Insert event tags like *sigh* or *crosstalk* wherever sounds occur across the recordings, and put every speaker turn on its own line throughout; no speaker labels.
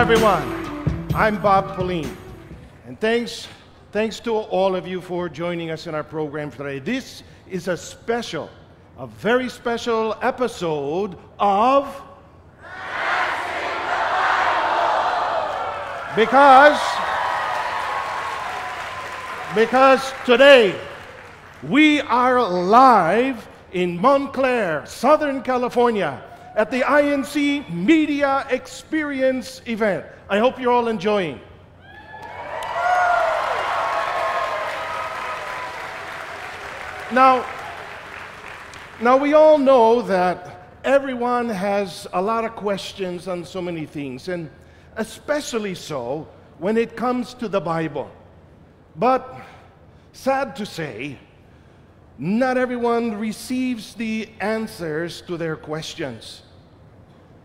everyone. I'm Bob Pauline, and thanks, thanks to all of you for joining us in our program today. This is a special, a very special episode of because because today we are live in Montclair, Southern California, at the INC Media Experience event. I hope you're all enjoying. Now, now we all know that everyone has a lot of questions on so many things, and especially so when it comes to the Bible. But sad to say, not everyone receives the answers to their questions,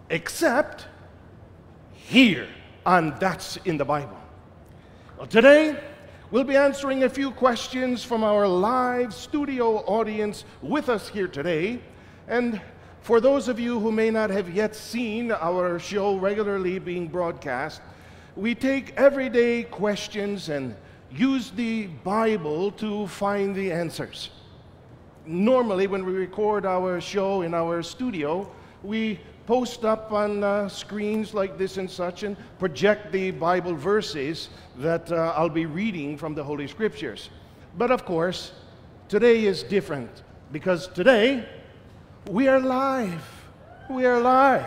except here, and that's in the Bible. Well, today, we'll be answering a few questions from our live studio audience with us here today. And for those of you who may not have yet seen our show regularly being broadcast, we take everyday questions and use the Bible to find the answers. Normally, when we record our show in our studio, we post up on uh, screens like this and such and project the Bible verses that uh, I'll be reading from the Holy Scriptures. But of course, today is different because today we are live. We are live.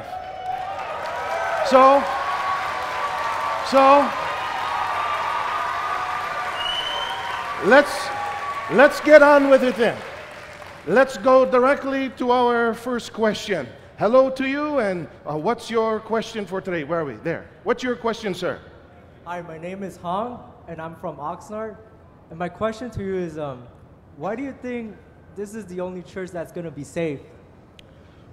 So, so, let's, let's get on with it then. Let's go directly to our first question. Hello to you, and uh, what's your question for today? Where are we? There. What's your question, sir?
Hi, my name is Hong, and I'm from Oxnard. And my question to you is, um, why do you think this is the only church that's going to be saved?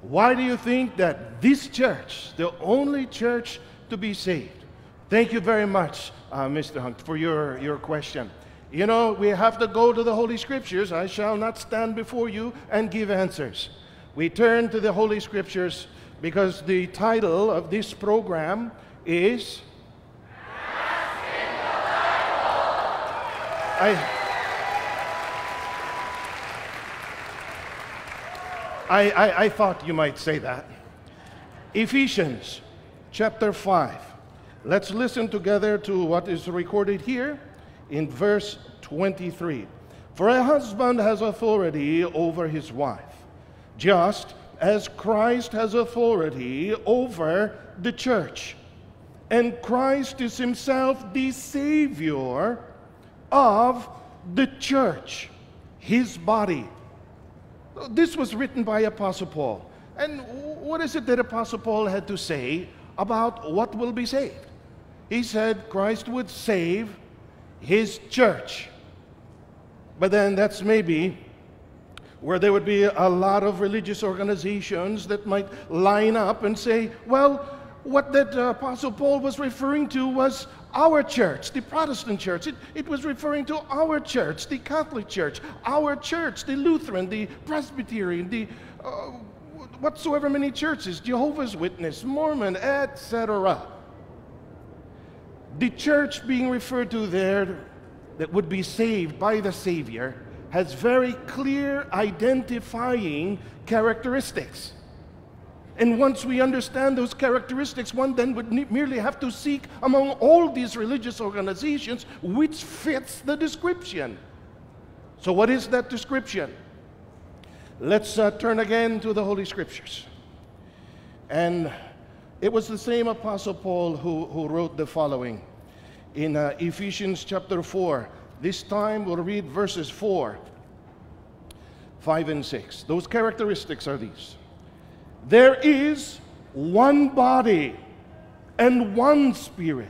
Why do you think that this church, the only church to be saved? Thank you very much, uh, Mr. Hunt, for your, your question. You know, we have to go to the Holy Scriptures. I shall not stand before you and give answers. We turn to the Holy Scriptures because the title of this program is I, I, I, I thought you might say that. Ephesians chapter 5. Let's listen together to what is recorded here in verse 23. For a husband has authority over his wife, just as Christ has authority over the church. And Christ is himself the Savior of the church, his body. This was written by Apostle Paul. And what is it that Apostle Paul had to say about what will be saved? He said Christ would save his church. But then that's maybe where there would be a lot of religious organizations that might line up and say, well, what that uh, Apostle Paul was referring to was our church, the Protestant church. It, it was referring to our church, the Catholic church, our church, the Lutheran, the Presbyterian, the uh, whatsoever many churches, Jehovah's Witness, Mormon, etc. The church being referred to there that would be saved by the Savior has very clear identifying characteristics. And once we understand those characteristics, one then would merely have to seek among all these religious organizations which fits the description. So, what is that description? Let's uh, turn again to the Holy Scriptures. And it was the same Apostle Paul who, who wrote the following in uh, Ephesians chapter 4. This time we'll read verses 4, 5, and 6. Those characteristics are these There is one body and one spirit,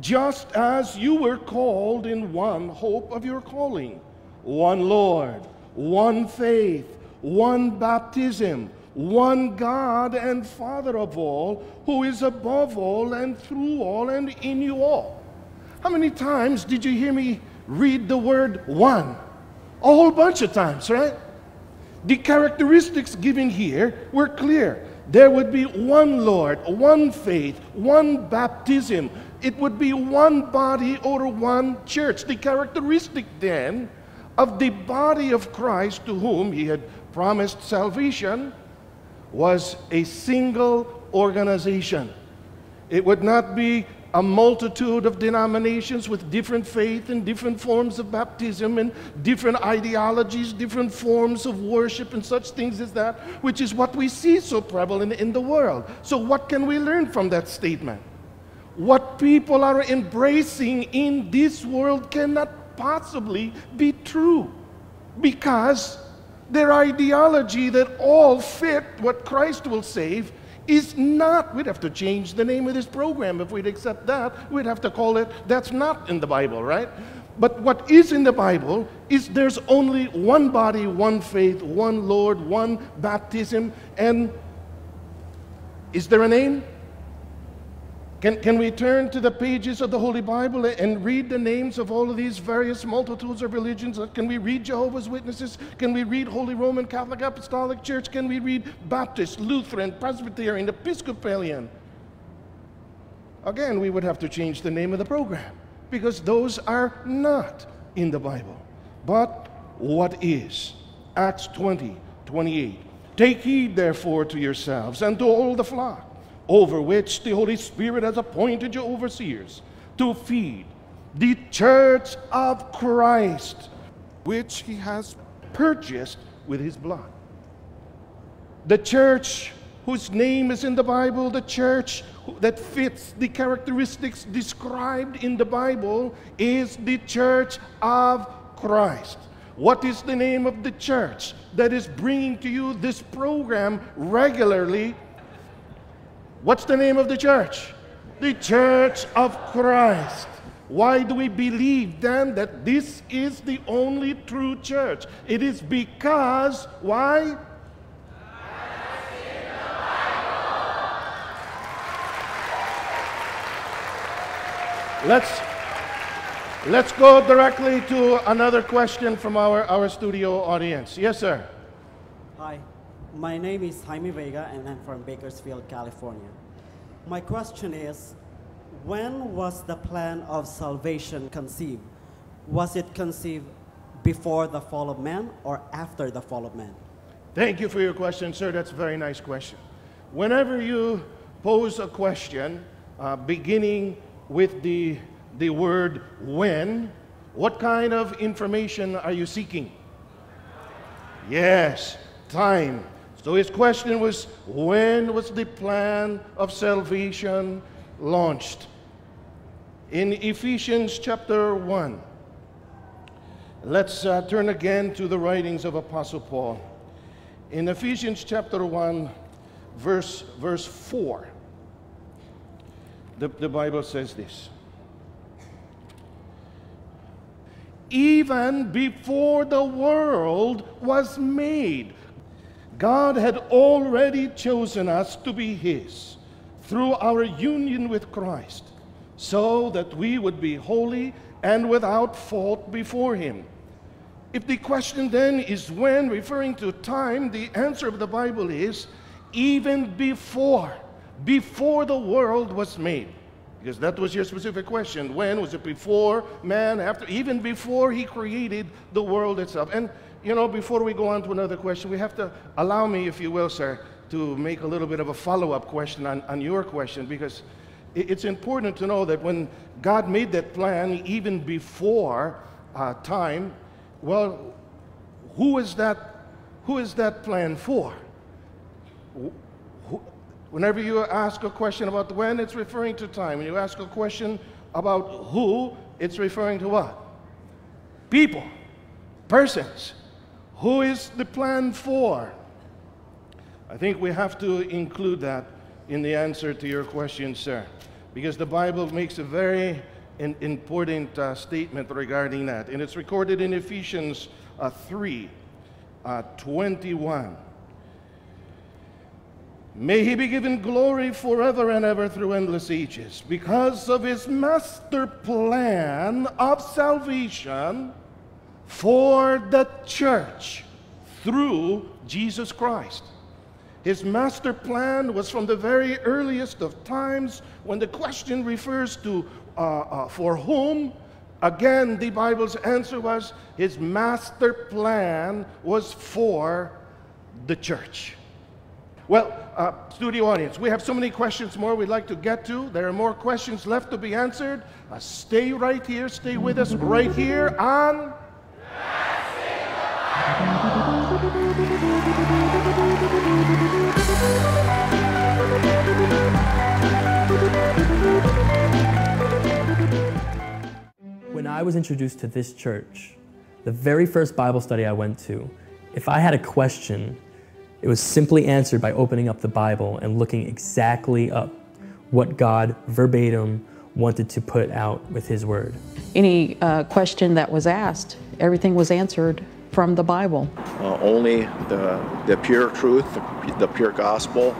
just as you were called in one hope of your calling, one Lord, one faith, one baptism one God and Father of all, who is above all and through all and in you all. How many times did you hear me read the word one? A whole bunch of times, right? The characteristics given here were clear. There would be one Lord, one faith, one baptism. It would be one body or one church. The characteristic then of the body of Christ to whom he had promised salvation was a single organization. It would not be a multitude of denominations with different faith and different forms of baptism and different ideologies, different forms of worship and such things as that, which is what we see so prevalent in the world. So, what can we learn from that statement? What people are embracing in this world cannot possibly be true because their ideology that all fit what Christ will save is not, we'd have to change the name of this program if we'd accept that. We'd have to call it, that's not in the Bible, right? But what is in the Bible is there's only one body, one faith, one Lord, one baptism. And is there a name? Can, can we turn to the pages of the Holy Bible and read the names of all of these various multitudes of religions? Uh, can we read Jehovah's Witnesses? Can we read Holy Roman Catholic Apostolic Church? Can we read Baptist, Lutheran, Presbyterian, Episcopalian? Again, we would have to change the name of the program because those are not in the Bible. But what is? Acts 20, 28. Take heed, therefore, to yourselves and to all the flock over which the Holy Spirit has appointed you overseers to feed the church of Christ, which he has purchased with his blood. The church whose name is in the Bible, the church that fits the characteristics described in the Bible, is the church of Christ. What is the name of the church that is bringing to you this program regularly What's the name of the church? The Church of Christ. Why do we believe then that this is the only true church? It is because, why? Let's, let's go directly to another question from our, our studio audience. Yes, sir.
Hi. My name is Jaime Vega and I'm from Bakersfield, California. My question is, when was the plan of salvation conceived? Was it conceived before the fall of man or after the fall of man?
Thank you for your question, sir. That's a very nice question. Whenever you pose a question uh, beginning with the, the word when, what kind of information are you seeking? Yes, time. So his question was when was the plan of salvation launched? In Ephesians chapter 1, let's uh, turn again to the writings of Apostle Paul. In Ephesians chapter 1, verse, verse 4, the, the Bible says this. Even before the world was made, God had already chosen us to be His through our union with Christ, so that we would be holy and without fault before Him. If the question then is when, referring to time, the answer of the Bible is even before, before the world was made. Because that was your specific question. When? Was it before man, after? Even before he created the world itself. And you know, before we go on to another question, we have to allow me, if you will, sir, to make a little bit of a follow up question on, on your question because it's important to know that when God made that plan, even before uh, time, well, who is that? Who is that plan for? Whenever you ask a question about when, it's referring to time. When you ask a question about who, it's referring to what? People, persons. Who is the plan for? I think we have to include that in the answer to your question, sir, because the Bible makes a very important uh, statement regarding that. And it's recorded in Ephesians uh, 3 uh, 21. May he be given glory forever and ever through endless ages because of his master plan of salvation for the church through Jesus Christ. His master plan was from the very earliest of times when the question refers to uh, uh, for whom. Again, the Bible's answer was his master plan was for the church. Well, uh, studio audience, we have so many questions more we'd like to get to. There are more questions left to be answered. Uh, stay right here, stay with us right here on.
When I was introduced to this church, the very first Bible study I went to, if I had a question, it was simply answered by opening up the Bible and looking exactly up what God verbatim wanted to put out with His Word.
Any uh, question that was asked, everything was answered from the Bible.
Uh, only the, the pure truth, the, the pure gospel.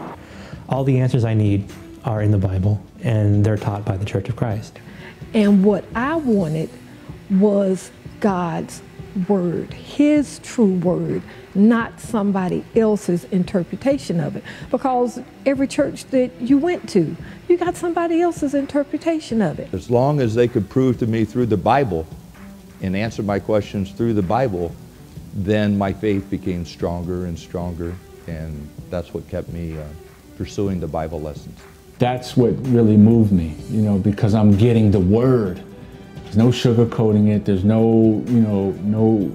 All the answers I need are in the Bible, and they're taught by the Church of Christ.
And what I wanted was God's word, His true word, not somebody else's interpretation of it. Because every church that you went to, you got somebody else's interpretation of it.
As long as they could prove to me through the Bible and answer my questions through the Bible, then my faith became stronger and stronger, and that's what kept me uh, pursuing the Bible lessons.
That's what really moved me, you know, because I'm getting the word. There's no sugarcoating it. There's no, you know, no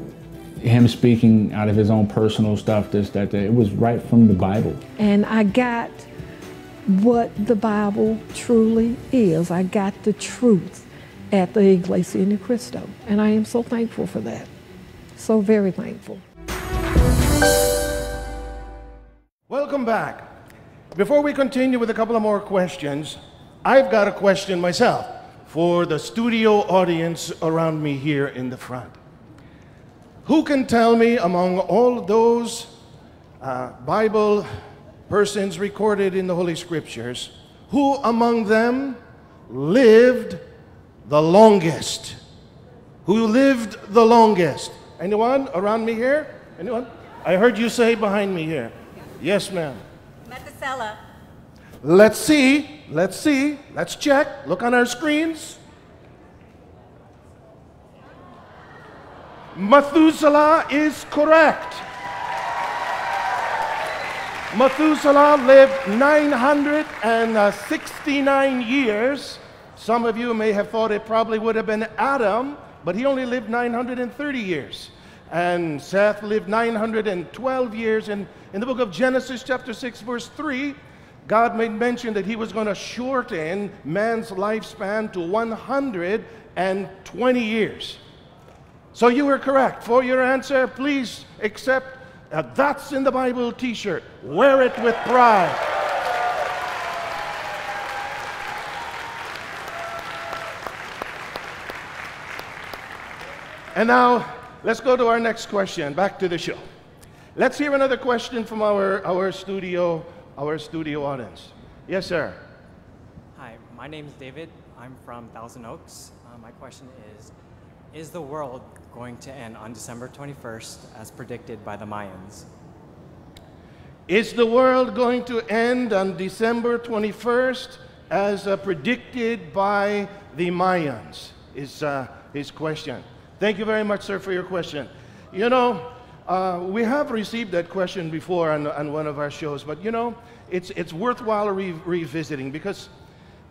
him speaking out of his own personal stuff, this, that, that. It was right from the Bible.
And I got what the Bible truly is. I got the truth at the Iglesia Ni Cristo. And I am so thankful for that. So very thankful.
Welcome back. Before we continue with a couple of more questions, I've got a question myself for the studio audience around me here in the front. Who can tell me among all those uh, Bible persons recorded in the Holy Scriptures, who among them lived the longest? Who lived the longest? Anyone around me here? Anyone? I heard you say behind me here. Yes, ma'am.
Methuselah.
Let's see. Let's see. Let's check. Look on our screens. Methuselah is correct. Methuselah lived 969 years. Some of you may have thought it probably would have been Adam, but he only lived 930 years. And Seth lived 912 years. And in the book of Genesis, chapter 6, verse 3, God made mention that he was going to shorten man's lifespan to 120 years. So you were correct. For your answer, please accept a That's in the Bible t shirt. Wear it with pride. And now, let's go to our next question. Back to the show. Let's hear another question from our, our studio, our studio audience. Yes, sir.
Hi, my name is David. I'm from Thousand Oaks. Uh, my question is Is the world going to end on December 21st as predicted by the Mayans?
Is the world going to end on December 21st as uh, predicted by the Mayans? Is uh, his question. Thank you very much, sir, for your question. You know, uh, we have received that question before on, on, one of our shows, but you know, it's, it's worthwhile re revisiting because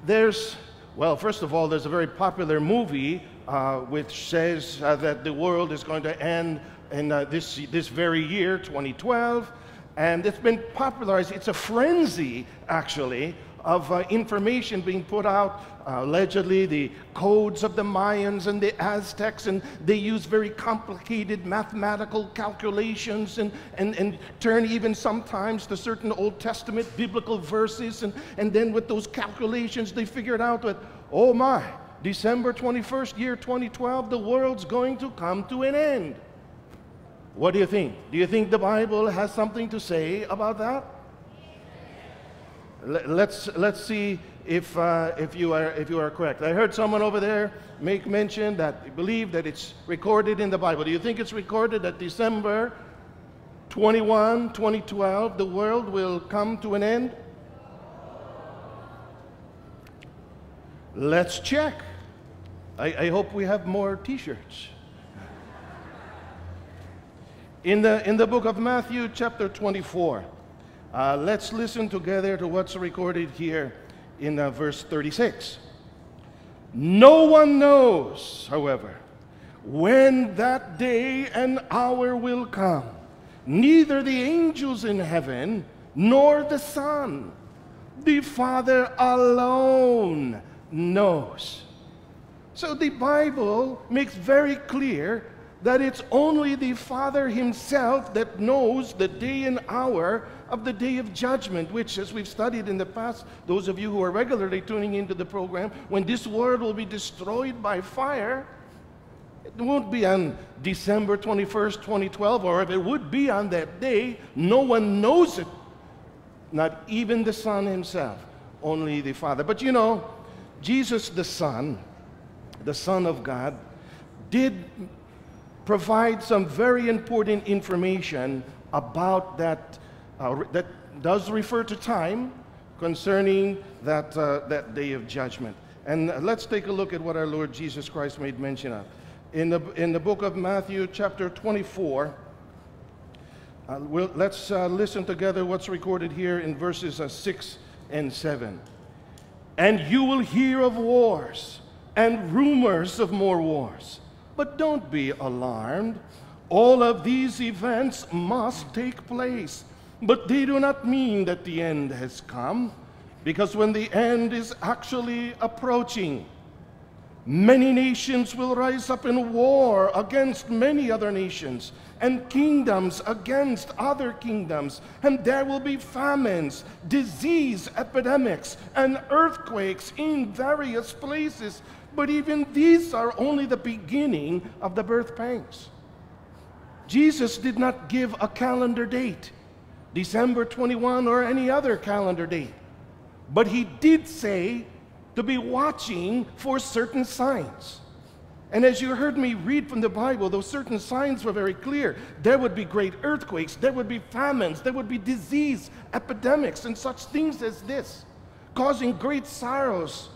there's, well, first of all, there's a very popular movie uh, which says uh, that the world is going to end in uh, this, this very year, 2012. And it's been popularized. It's a frenzy, actually, of uh, information being put out allegedly the codes of the Mayans and the Aztecs, and they use very complicated mathematical calculations and, and, and turn even sometimes to certain Old Testament biblical verses. And, and then with those calculations, they figured out that, oh my, December 21st, year 2012, the world's going to come to an end. What do you think? Do you think the Bible has something to say about that? let's, let's see if, uh, if, you are, if you are correct. I heard someone over there make mention that believe that it's recorded in the Bible. Do you think it's recorded that December 21, 2012, the world will come to an end? Let's check. I, I hope we have more t shirts. In the, in the book of Matthew, chapter 24, uh, let's listen together to what's recorded here in uh, verse 36. No one knows, however, when that day and hour will come, neither the angels in heaven nor the Son. The Father alone knows. So the Bible makes very clear that it's only the Father Himself that knows the day and hour of the day of judgment, which, as we've studied in the past, those of you who are regularly tuning into the program, when this world will be destroyed by fire, it won't be on December 21st, 2012, or if it would be on that day, no one knows it. Not even the Son Himself, only the Father. But you know, Jesus the Son, the Son of God, did provide some very important information about that, uh, that does refer to time concerning that, uh, that day of judgment. And let's take a look at what our Lord Jesus Christ made mention of. In the, in the book of Matthew, chapter 24, uh, we'll, let's uh, listen together what's recorded here in verses uh, 6 and 7. And you will hear of wars and rumors of more wars. But don't be alarmed. All of these events must take place, but they do not mean that the end has come, because when the end is actually approaching, many nations will rise up in war against many other nations, and kingdoms against other kingdoms, and there will be famines, disease epidemics, and earthquakes in various places. But even these are only the beginning of the birth pangs. Jesus did not give a calendar date, December 21 or any other calendar date. But he did say to be watching for certain signs. And as you heard me read from the Bible, those certain signs were very clear. There would be great earthquakes, there would be famines, there would be disease, epidemics, and such things as this, causing great sorrows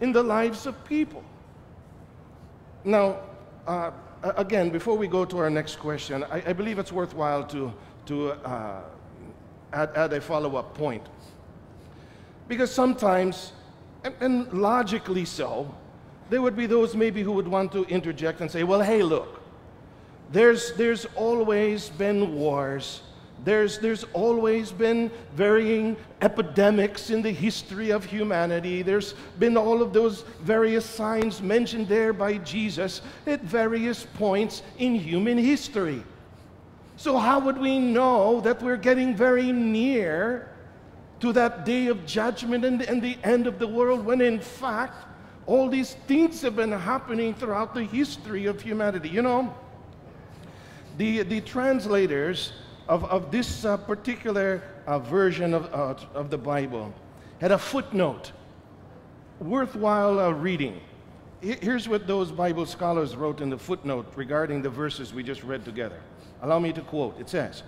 in the lives of people. Now, uh, again, before we go to our next question, I, I believe it's worthwhile to, to uh, add a follow up point. Because sometimes, and, and logically so, there would be those maybe who would want to interject and say, well, hey, look, there's, there's always been wars there's, there's always been varying epidemics in the history of humanity. There's been all of those various signs mentioned there by Jesus at various points in human history. So, how would we know that we're getting very near to that day of judgment and, and the end of the world when, in fact, all these things have been happening throughout the history of humanity? You know, the, the translators of, of this uh, particular uh, version of, uh, of the Bible had a footnote, worthwhile uh, reading. Here's what those Bible scholars wrote in the footnote regarding the verses we just read together. Allow me to quote. It says,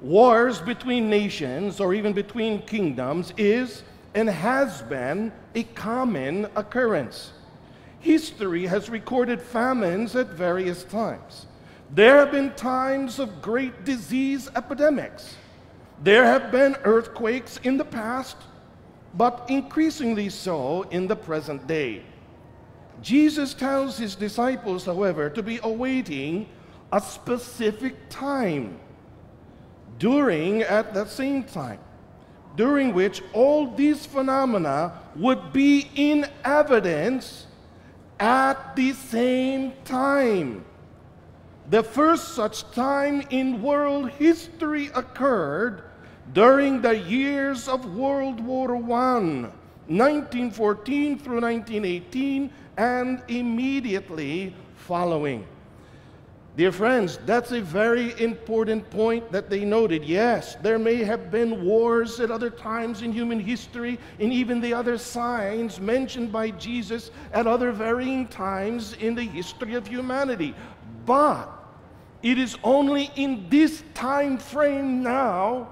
Wars between nations or even between kingdoms is and has been a common occurrence. History has recorded famines at various times. There have been times of great disease epidemics. There have been earthquakes in the past, but increasingly so in the present day. Jesus tells his disciples, however, to be awaiting a specific time during, at that same time, during which all these phenomena would be in evidence at the same time. The first such time in world history occurred during the years of World War I, 1914 through 1918, and immediately following. Dear friends, that's a very important point that they noted. Yes, there may have been wars at other times in human history, and even the other signs mentioned by Jesus at other varying times in the history of humanity. But it is only in this time frame now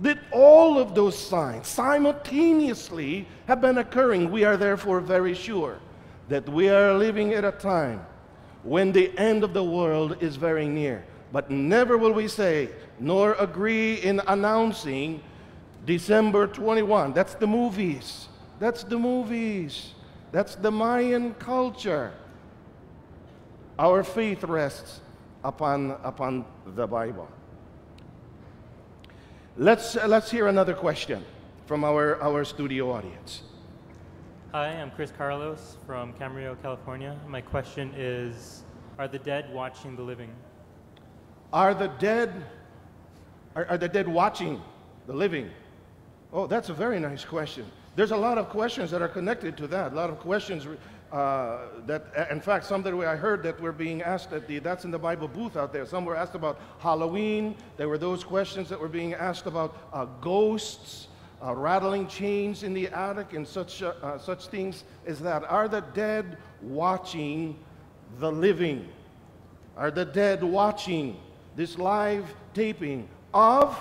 that all of those signs simultaneously have been occurring. We are therefore very sure that we are living at a time when the end of the world is very near. But never will we say, nor agree in announcing December 21. That's the movies. That's the movies. That's the Mayan culture. Our faith rests upon, upon the Bible. Let's, uh, let's hear another question from our, our studio audience.
Hi, I'm Chris Carlos from Camarillo, California. My question is Are the dead watching the living?
Are the dead are, are the dead watching the living? Oh, that's a very nice question. There's a lot of questions that are connected to that. A lot of questions uh, that, in fact, some that I heard that were being asked at the That's in the Bible booth out there. Some were asked about Halloween. There were those questions that were being asked about uh, ghosts uh, rattling chains in the attic and such, uh, uh, such things as that. Are the dead watching the living? Are the dead watching this live taping of?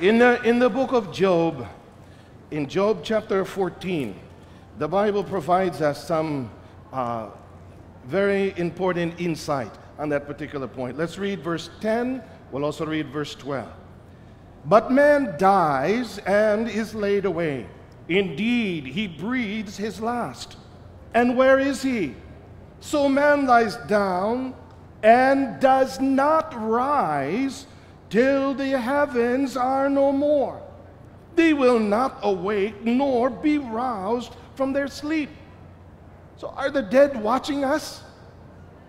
In the, in the book of Job, in Job chapter 14, the Bible provides us some uh, very important insight on that particular point. Let's read verse 10. We'll also read verse 12. But man dies and is laid away. Indeed, he breathes his last. And where is he? So man lies down and does not rise till the heavens are no more. They will not awake nor be roused from their sleep. So, are the dead watching us?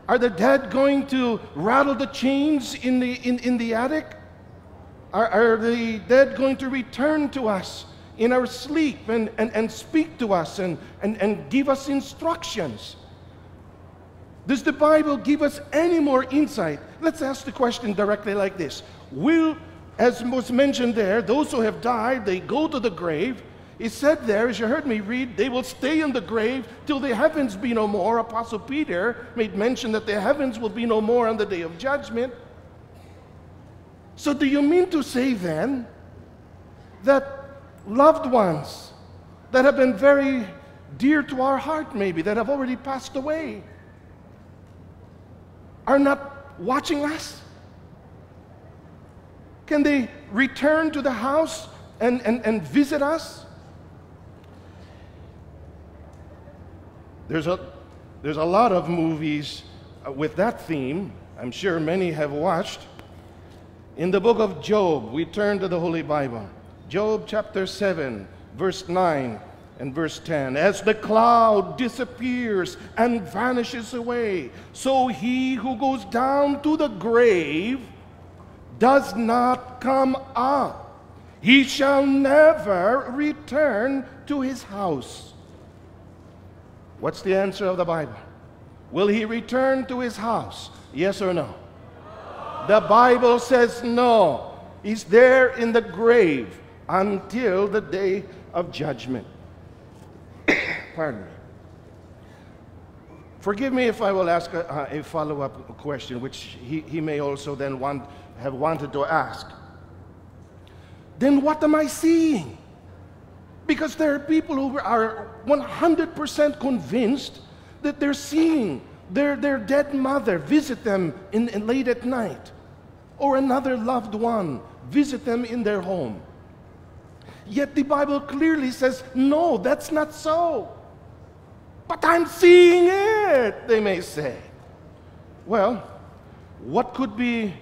Are the dead going to rattle the chains in the, in, in the attic? Are, are the dead going to return to us in our sleep and, and, and speak to us and, and, and give us instructions? Does the Bible give us any more insight? Let's ask the question directly like this Will, as was mentioned there, those who have died, they go to the grave, he said there, as you heard me read, they will stay in the grave till the heavens be no more. Apostle Peter made mention that the heavens will be no more on the day of judgment. So, do you mean to say then that loved ones that have been very dear to our heart, maybe, that have already passed away, are not watching us? Can they return to the house and, and, and visit us? There's a, there's a lot of movies uh, with that theme. I'm sure many have watched. In the book of Job, we turn to the Holy Bible. Job chapter 7, verse 9 and verse 10. As the cloud disappears and vanishes away, so he who goes down to the grave does not come up. He shall never return to his house. What's the answer of the Bible? Will he return to his house? Yes or no? The Bible says no. He's there in the grave until the day of judgment. *coughs* Pardon me. Forgive me if I will ask a, a follow up question, which he, he may also then want, have wanted to ask. Then what am I seeing? Because there are people who are 100% convinced that they're seeing their, their dead mother visit them in, in late at night, or another loved one visit them in their home. Yet the Bible clearly says, no, that's not so. But I'm seeing it, they may say. Well, what could be,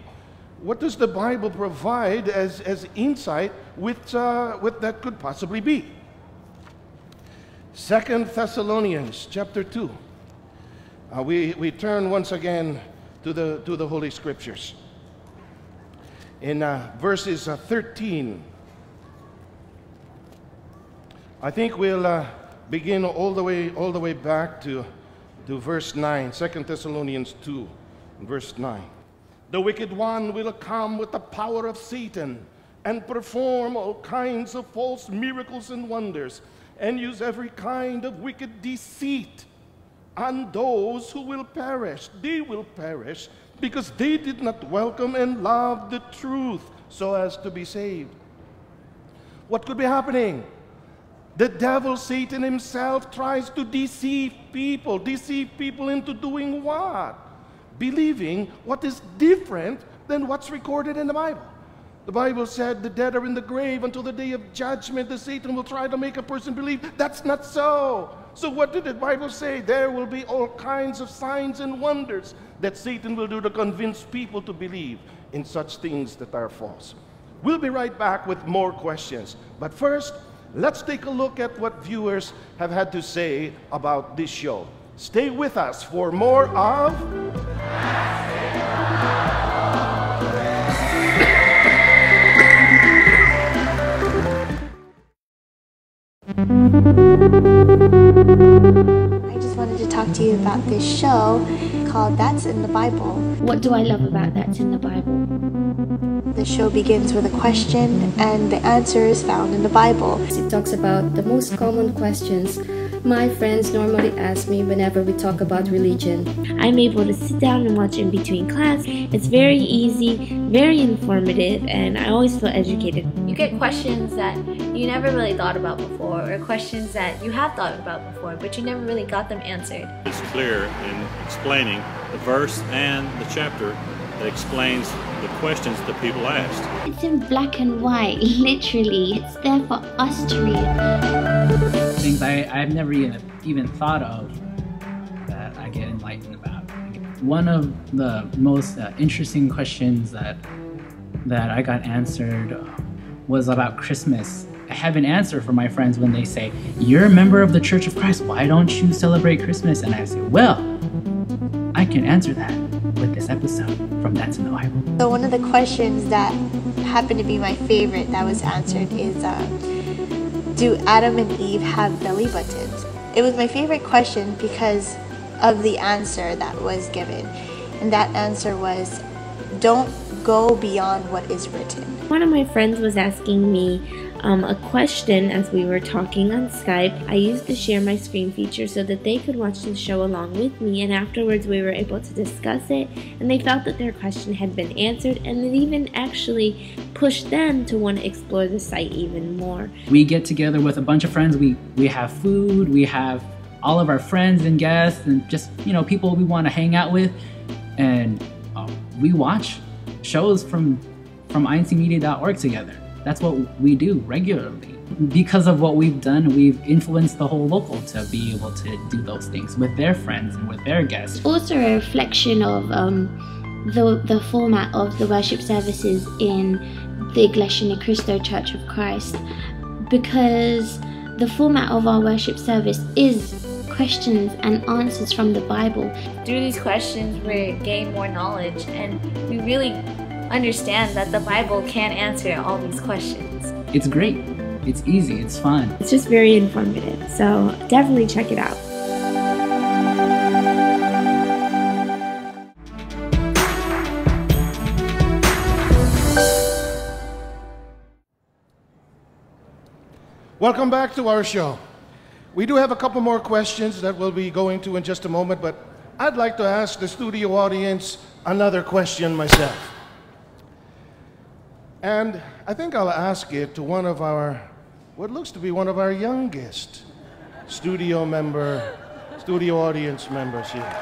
what does the Bible provide as, as insight with, uh, with that could possibly be? Second Thessalonians chapter 2. Uh, we, we turn once again to the, to the Holy Scriptures. In uh, verses uh, 13 I think we'll uh, begin all the way all the way back to, to verse 9, 2 Thessalonians 2, verse 9. The wicked one will come with the power of Satan and perform all kinds of false miracles and wonders and use every kind of wicked deceit. And those who will perish, they will perish because they did not welcome and love the truth so as to be saved. What could be happening? The devil, Satan himself, tries to deceive people, deceive people into doing what? Believing what is different than what's recorded in the Bible. The Bible said the dead are in the grave until the day of judgment. The Satan will try to make a person believe that's not so. So, what did the Bible say? There will be all kinds of signs and wonders that Satan will do to convince people to believe in such things that are false. We'll be right back with more questions. But first, let's take a look at what viewers have had to say about this show. Stay with us for more of.
I just wanted to talk to you about this show called That's in the Bible.
What do I love about That's in the Bible?
The show begins with a question, and the answer is found in the Bible.
It talks about the most common questions my friends normally ask me whenever we talk about religion.
I'm able to sit down and watch in between class. It's very easy, very informative, and I always feel educated.
You get questions that you never really thought about before, or questions that you have thought about before, but you never really got them answered.
It's clear in explaining the verse and the chapter that explains the questions that people asked.
It's in black and white, *laughs* literally. It's there for us to read.
Things I, I've never even, even thought of that I get enlightened about. One of the most uh, interesting questions that that I got answered was about Christmas. I have an answer for my friends when they say, You're a member of the Church of Christ, why don't you celebrate Christmas? And I say, Well, I can answer that with this episode from That's in the Bible.
So, one of the questions that happened to be my favorite that was answered is uh, Do Adam and Eve have belly buttons? It was my favorite question because of the answer that was given. And that answer was Don't go beyond what is written.
One of my friends was asking me um, a question as we were talking on Skype. I used the share my screen feature so that they could watch the show along with me, and afterwards we were able to discuss it. And they felt that their question had been answered, and it even actually pushed them to want to explore the site even more.
We get together with a bunch of friends. We we have food. We have all of our friends and guests, and just you know people we want to hang out with, and uh, we watch shows from from incmedia.org together. That's what we do regularly. Because of what we've done, we've influenced the whole local to be able to do those things with their friends and with their guests.
It's Also, a reflection of um, the, the format of the worship services in the Iglesia Ni Cristo Church of Christ because the format of our worship service is questions and answers from the Bible.
Through these questions, we gain more knowledge and we really understand that the Bible can answer all these questions.
It's great. It's easy. It's fun.
It's just very informative. So definitely check it out.
Welcome back to our show. We do have a couple more questions that we'll be going to in just a moment, but I'd like to ask the studio audience another question myself. And I think I'll ask it to one of our, what looks to be one of our youngest studio member, studio audience members here.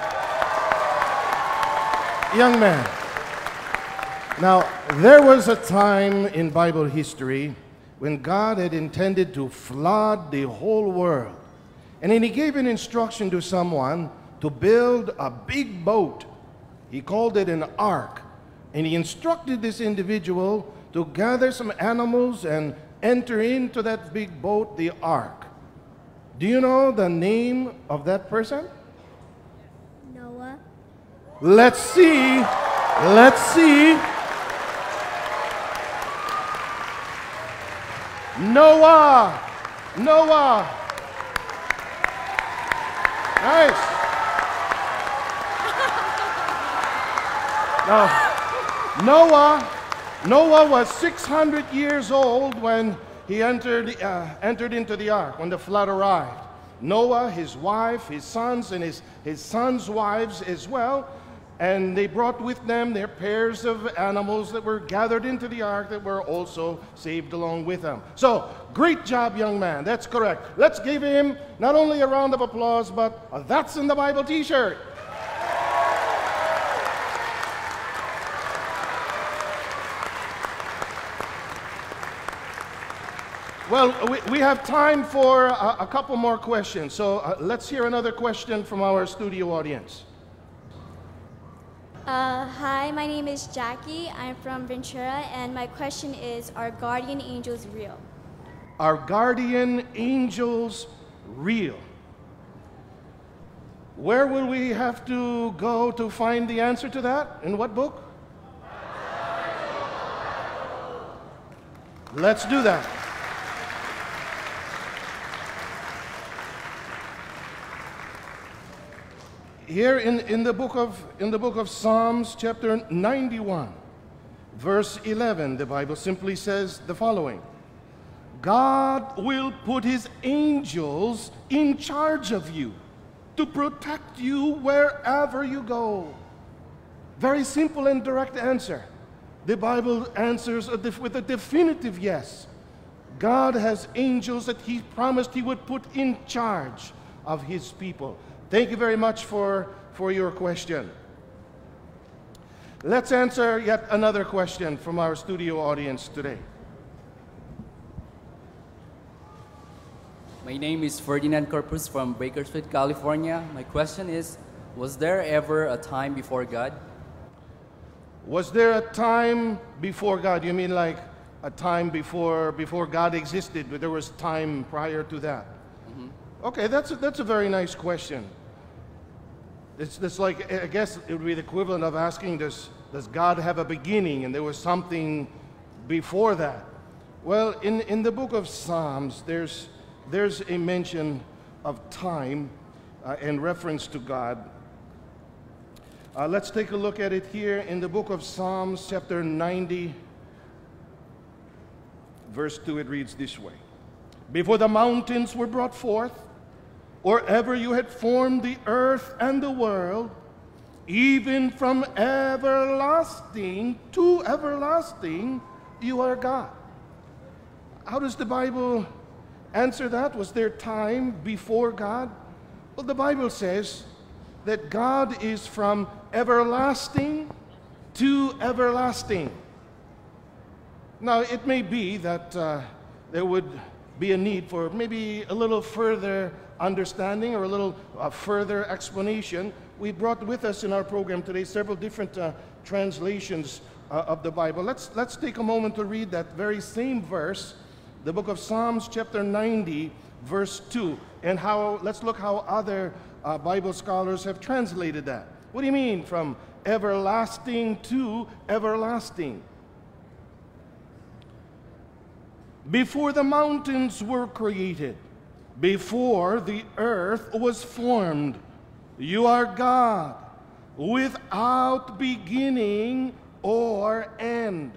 Young man. Now, there was a time in Bible history when God had intended to flood the whole world. And then he gave an instruction to someone to build a big boat. He called it an ark. And he instructed this individual to gather some animals and enter into that big boat, the ark. Do you know the name of that person?
Noah.
Let's see. Let's see. Noah. Noah. Nice. Now, Noah, Noah was 600 years old when he entered, uh, entered into the ark, when the flood arrived. Noah, his wife, his sons, and his, his sons' wives as well. And they brought with them their pairs of animals that were gathered into the ark that were also saved along with them. So, great job, young man. That's correct. Let's give him not only a round of applause, but a That's in the Bible t shirt. Well, we, we have time for a, a couple more questions. So uh, let's hear another question from our studio audience.
Uh, hi, my name is Jackie. I'm from Ventura, and my question is Are guardian angels real?
Are guardian angels real? Where will we have to go to find the answer to that? In what book? Let's do that. Here in, in, the book of, in the book of Psalms, chapter 91, verse 11, the Bible simply says the following God will put his angels in charge of you to protect you wherever you go. Very simple and direct answer. The Bible answers with a definitive yes. God has angels that he promised he would put in charge of his people. Thank you very much for, for your question. Let's answer yet another question from our studio audience today.
My name is Ferdinand Corpus from Bakersfield, California. My question is Was there ever a time before God?
Was there a time before God? You mean like a time before, before God existed, but there was time prior to that? Mm-hmm. Okay, that's a, that's a very nice question. It's, it's like, I guess it would be the equivalent of asking, does, does God have a beginning? And there was something before that. Well, in, in the book of Psalms, there's, there's a mention of time uh, in reference to God. Uh, let's take a look at it here in the book of Psalms, chapter 90, verse 2. It reads this way Before the mountains were brought forth, or ever you had formed the earth and the world, even from everlasting to everlasting, you are God. How does the Bible answer that? Was there time before God? Well, the Bible says that God is from everlasting to everlasting. Now, it may be that uh, there would be a need for maybe a little further understanding or a little uh, further explanation, we brought with us in our program today several different uh, translations uh, of the Bible. Let's, let's take a moment to read that very same verse, the book of Psalms, chapter 90, verse 2, and how, let's look how other uh, Bible scholars have translated that. What do you mean from everlasting to everlasting? Before the mountains were created, before the earth was formed. You are God without beginning or end.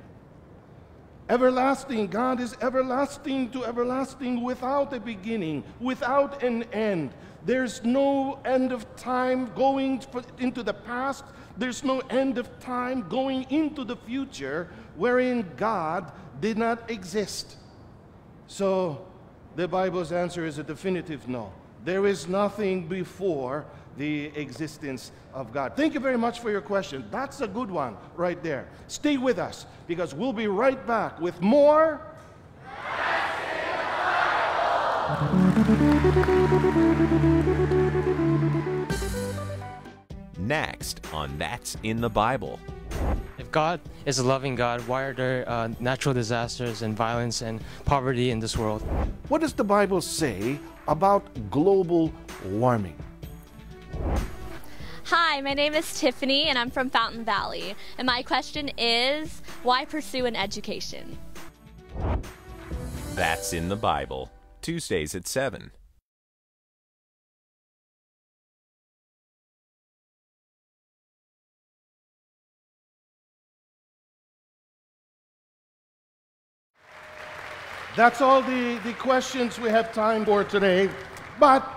Everlasting, God is everlasting to everlasting without a beginning, without an end. There's no end of time going into the past, there's no end of time going into the future wherein God did not exist. So, the Bible's answer is a definitive no. There is nothing before the existence of God. Thank you very much for your question. That's a good one right there. Stay with us because we'll be right back with more.
Next on That's in the Bible.
If God is a loving God, why are there uh, natural disasters and violence and poverty in this world?
What does the Bible say about global warming?
Hi, my name is Tiffany and I'm from Fountain Valley. And my question is why pursue an education?
That's in the Bible. Tuesdays at 7.
That's all the, the questions we have time for today. But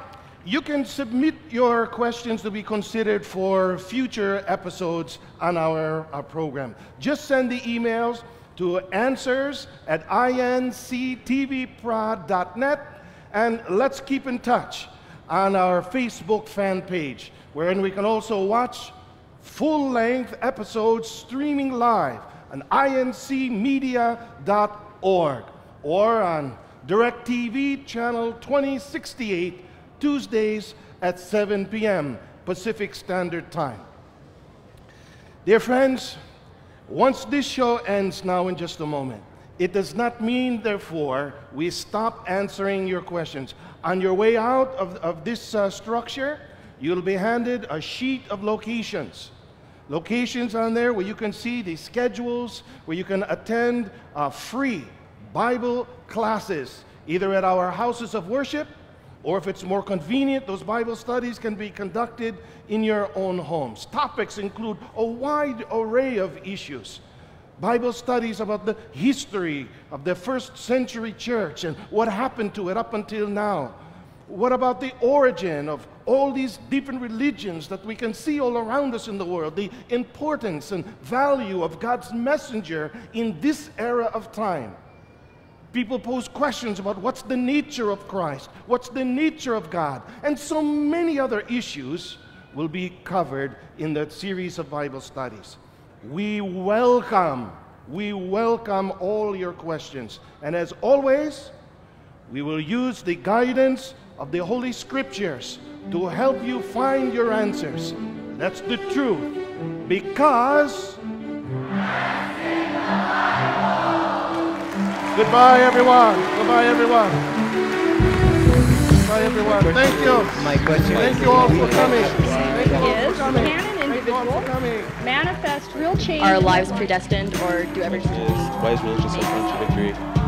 you can submit your questions to be considered for future episodes on our, our program. Just send the emails to answers at inctvprod.net and let's keep in touch on our Facebook fan page, wherein we can also watch full length episodes streaming live on incmedia.org or on DirecTV channel 2068 Tuesdays at 7 p.m. Pacific Standard Time. Dear friends, once this show ends now in just a moment, it does not mean, therefore, we stop answering your questions. On your way out of, of this uh, structure, you'll be handed a sheet of locations. Locations on there where you can see the schedules, where you can attend uh, free Bible classes, either at our houses of worship or if it's more convenient, those Bible studies can be conducted in your own homes. Topics include a wide array of issues. Bible studies about the history of the first century church and what happened to it up until now. What about the origin of all these different religions that we can see all around us in the world? The importance and value of God's messenger in this era of time. People pose questions about what's the nature of Christ, what's the nature of God, and so many other issues will be covered in that series of Bible studies. We welcome, we welcome all your questions. And as always, we will use the guidance of the Holy Scriptures to help you find your answers. That's the truth. Because Goodbye, everyone. Goodbye, everyone. Goodbye, everyone. Thank you.
My question.
Thank you all for coming. Thank you all
is
for coming.
can an individual manifest real change?
Are lives predestined or do everything?
Why is religious so contradictory?